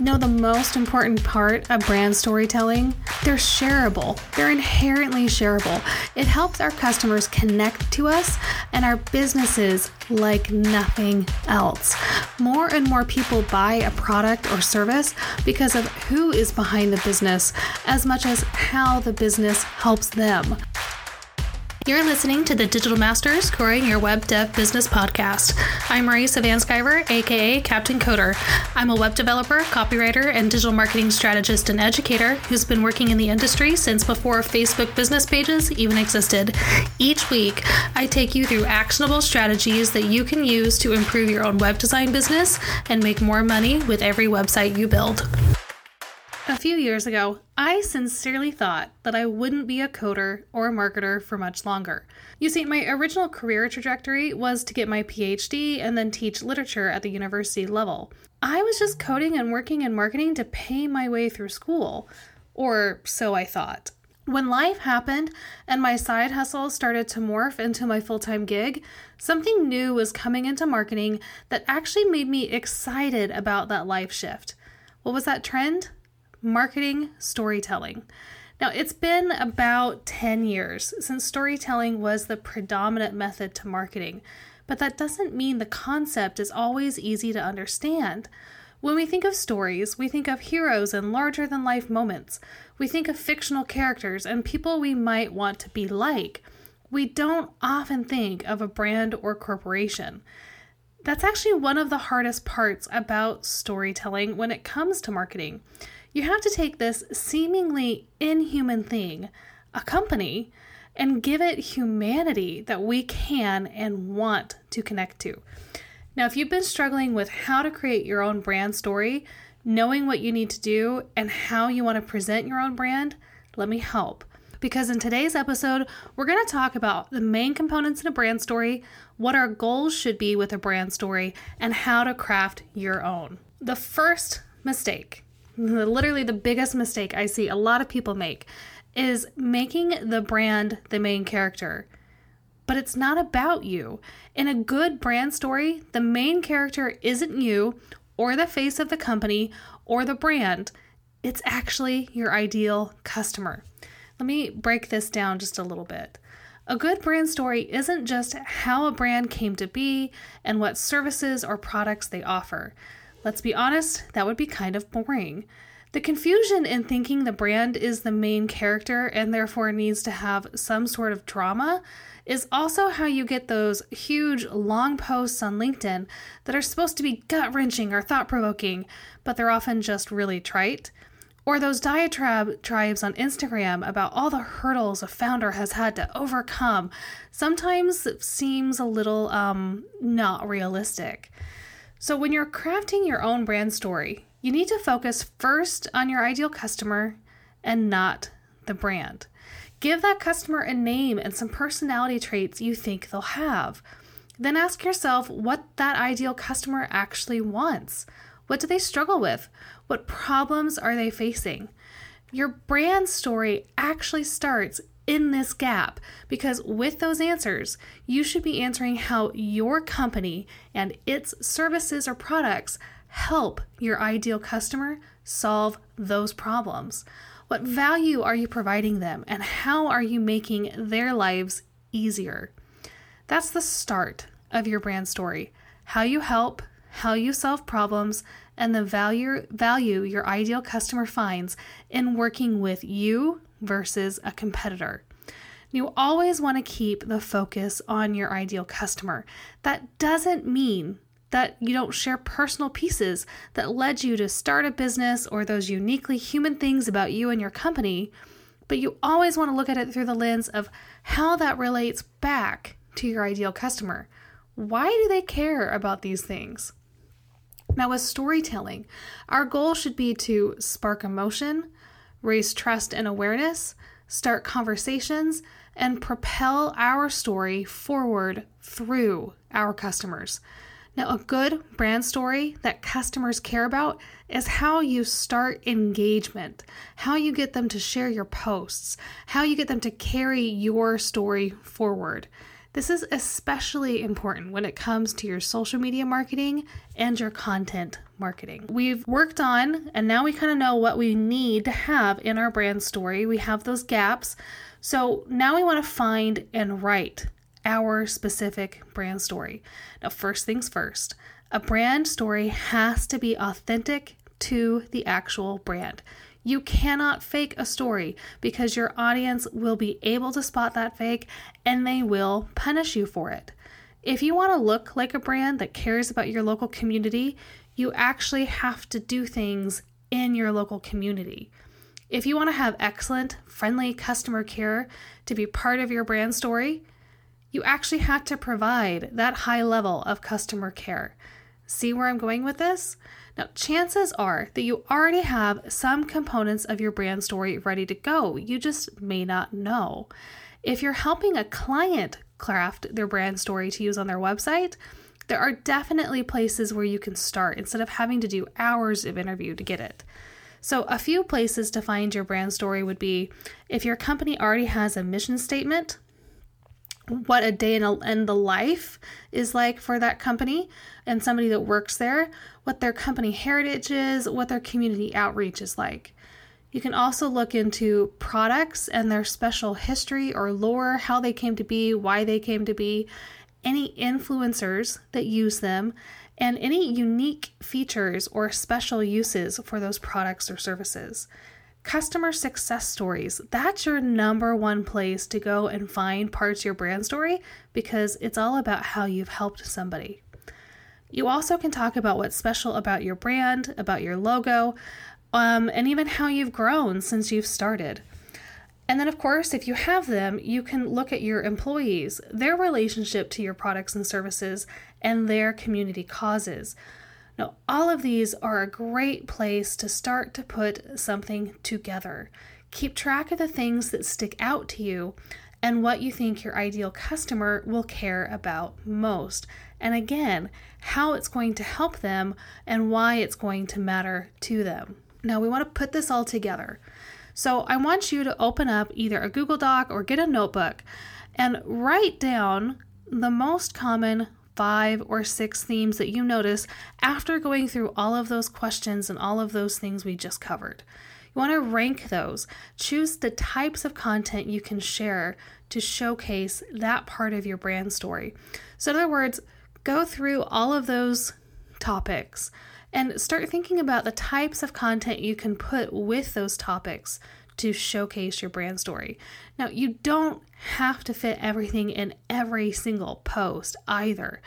Know, the most important part of brand storytelling? They're shareable. They're inherently shareable. It helps our customers connect to us and our businesses like nothing else. More and more people buy a product or service because of who is behind the business as much as how the business helps them. You're listening to the Digital Masters Growing Your Web Dev Business podcast. I'm Marisa VanSkiver, aka Captain Coder. I'm a web developer, copywriter, and digital marketing strategist and educator who's been working in the industry since before Facebook business pages even existed. Each week, I take you through actionable strategies that you can use to improve your own web design business and make more money with every website you build. A few years ago, I sincerely thought that I wouldn't be a coder or a marketer for much longer. You see, my original career trajectory was to get my PhD and then teach literature at the university level. I was just coding and working in marketing to pay my way through school, or so I thought. When life happened and my side hustle started to morph into my full time gig, something new was coming into marketing that actually made me excited about that life shift. What was that trend? Marketing storytelling. Now, it's been about 10 years since storytelling was the predominant method to marketing, but that doesn't mean the concept is always easy to understand. When we think of stories, we think of heroes and larger than life moments. We think of fictional characters and people we might want to be like. We don't often think of a brand or corporation. That's actually one of the hardest parts about storytelling when it comes to marketing. You have to take this seemingly inhuman thing, a company, and give it humanity that we can and want to connect to. Now, if you've been struggling with how to create your own brand story, knowing what you need to do, and how you want to present your own brand, let me help. Because in today's episode, we're going to talk about the main components in a brand story, what our goals should be with a brand story, and how to craft your own. The first mistake literally the biggest mistake I see a lot of people make is making the brand the main character. But it's not about you. In a good brand story, the main character isn't you or the face of the company or the brand. It's actually your ideal customer. Let me break this down just a little bit. A good brand story isn't just how a brand came to be and what services or products they offer. Let's be honest, that would be kind of boring. The confusion in thinking the brand is the main character and therefore needs to have some sort of drama is also how you get those huge long posts on LinkedIn that are supposed to be gut wrenching or thought provoking, but they're often just really trite. Or those diatribe tribes on Instagram about all the hurdles a founder has had to overcome sometimes seems a little um, not realistic. So, when you're crafting your own brand story, you need to focus first on your ideal customer and not the brand. Give that customer a name and some personality traits you think they'll have. Then ask yourself what that ideal customer actually wants. What do they struggle with? What problems are they facing? Your brand story actually starts in this gap because with those answers, you should be answering how your company and its services or products help your ideal customer solve those problems. What value are you providing them and how are you making their lives easier? That's the start of your brand story. How you help, how you solve problems, and the value value your ideal customer finds in working with you versus a competitor. You always want to keep the focus on your ideal customer. That doesn't mean that you don't share personal pieces that led you to start a business or those uniquely human things about you and your company, but you always want to look at it through the lens of how that relates back to your ideal customer. Why do they care about these things? Now, with storytelling, our goal should be to spark emotion, raise trust and awareness, start conversations, and propel our story forward through our customers. Now, a good brand story that customers care about is how you start engagement, how you get them to share your posts, how you get them to carry your story forward. This is especially important when it comes to your social media marketing and your content marketing. We've worked on, and now we kind of know what we need to have in our brand story. We have those gaps. So now we want to find and write our specific brand story. Now, first things first, a brand story has to be authentic to the actual brand. You cannot fake a story because your audience will be able to spot that fake and they will punish you for it. If you want to look like a brand that cares about your local community, you actually have to do things in your local community. If you want to have excellent, friendly customer care to be part of your brand story, you actually have to provide that high level of customer care. See where I'm going with this? Now, chances are that you already have some components of your brand story ready to go. You just may not know. If you're helping a client craft their brand story to use on their website, there are definitely places where you can start instead of having to do hours of interview to get it. So, a few places to find your brand story would be if your company already has a mission statement, what a day in, a, in the life is like for that company and somebody that works there, what their company heritage is, what their community outreach is like. You can also look into products and their special history or lore, how they came to be, why they came to be, any influencers that use them, and any unique features or special uses for those products or services. Customer success stories. That's your number one place to go and find parts of your brand story because it's all about how you've helped somebody. You also can talk about what's special about your brand, about your logo, um, and even how you've grown since you've started. And then, of course, if you have them, you can look at your employees, their relationship to your products and services, and their community causes. Now, all of these are a great place to start to put something together. Keep track of the things that stick out to you and what you think your ideal customer will care about most. And again, how it's going to help them and why it's going to matter to them. Now, we want to put this all together. So, I want you to open up either a Google Doc or get a notebook and write down the most common five or six themes that you notice after going through all of those questions and all of those things we just covered. You want to rank those. Choose the types of content you can share to showcase that part of your brand story. So, in other words, go through all of those topics and start thinking about the types of content you can put with those topics to showcase your brand story. Now, you don't have to fit everything in every single post either.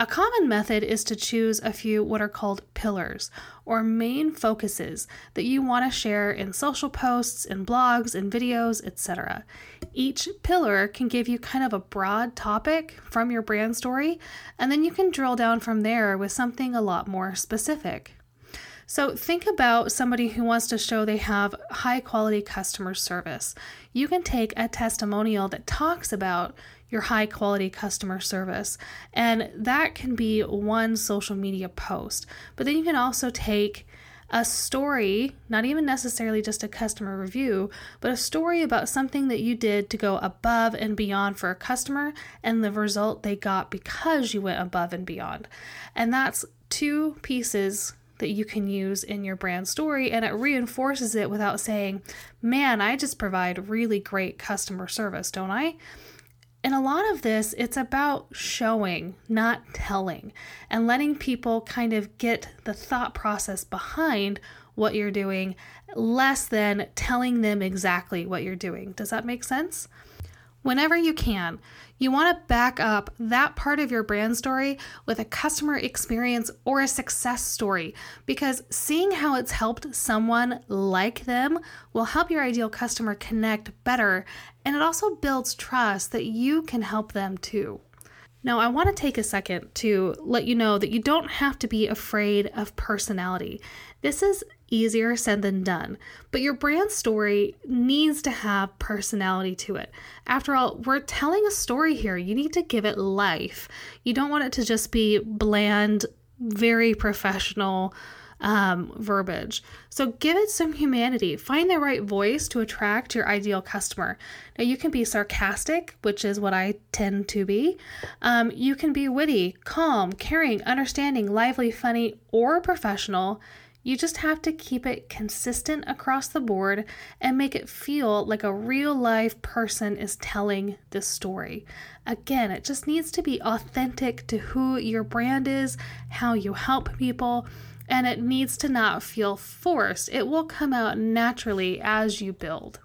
A common method is to choose a few what are called pillars or main focuses that you want to share in social posts, in blogs, in videos, etc. Each pillar can give you kind of a broad topic from your brand story, and then you can drill down from there with something a lot more specific. So think about somebody who wants to show they have high quality customer service. You can take a testimonial that talks about your high quality customer service, and that can be one social media post. But then you can also take a story, not even necessarily just a customer review, but a story about something that you did to go above and beyond for a customer and the result they got because you went above and beyond. And that's two pieces that you can use in your brand story and it reinforces it without saying, Man, I just provide really great customer service, don't I? In a lot of this, it's about showing, not telling, and letting people kind of get the thought process behind what you're doing, less than telling them exactly what you're doing. Does that make sense? Whenever you can, you want to back up that part of your brand story with a customer experience or a success story because seeing how it's helped someone like them will help your ideal customer connect better and it also builds trust that you can help them too. Now, I want to take a second to let you know that you don't have to be afraid of personality. This is easier said than done, but your brand story needs to have personality to it. After all, we're telling a story here. You need to give it life. You don't want it to just be bland, very professional, um, verbiage. So give it some humanity. Find the right voice to attract your ideal customer. Now, you can be sarcastic, which is what I tend to be. Um, you can be witty, calm, caring, understanding, lively, funny, or professional. You just have to keep it consistent across the board and make it feel like a real life person is telling this story. Again, it just needs to be authentic to who your brand is, how you help people, and it needs to not feel forced. It will come out naturally as you build.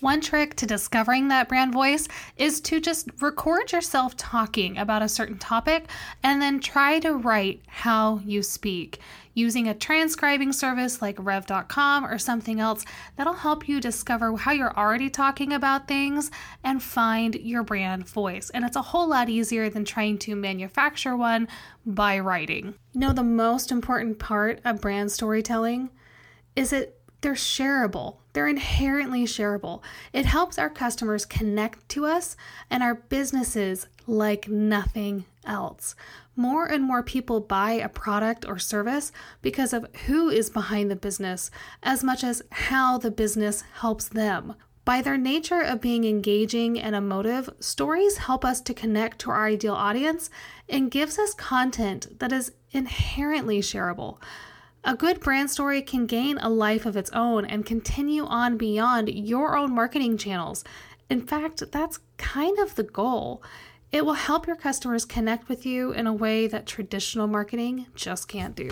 One trick to discovering that brand voice is to just record yourself talking about a certain topic and then try to write how you speak using a transcribing service like rev.com or something else that'll help you discover how you're already talking about things and find your brand voice. And it's a whole lot easier than trying to manufacture one by writing. You know, the most important part of brand storytelling is it they're shareable. They're inherently shareable. It helps our customers connect to us and our businesses like nothing else. More and more people buy a product or service because of who is behind the business as much as how the business helps them. By their nature of being engaging and emotive, stories help us to connect to our ideal audience and gives us content that is inherently shareable. A good brand story can gain a life of its own and continue on beyond your own marketing channels. In fact, that's kind of the goal. It will help your customers connect with you in a way that traditional marketing just can't do.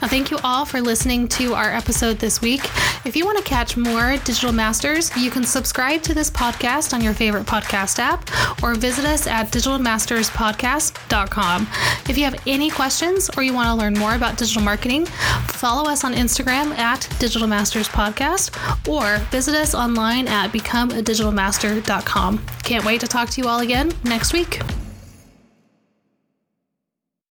Well, thank you all for listening to our episode this week. If you want to catch more Digital Masters, you can subscribe to this podcast on your favorite podcast app or visit us at digitalmasterspodcast.com. If you have any questions or you want to learn more about digital marketing, follow us on Instagram at Digital Masters Podcast or visit us online at becomeadigitalmaster.com. Can't wait to talk to you all again next week.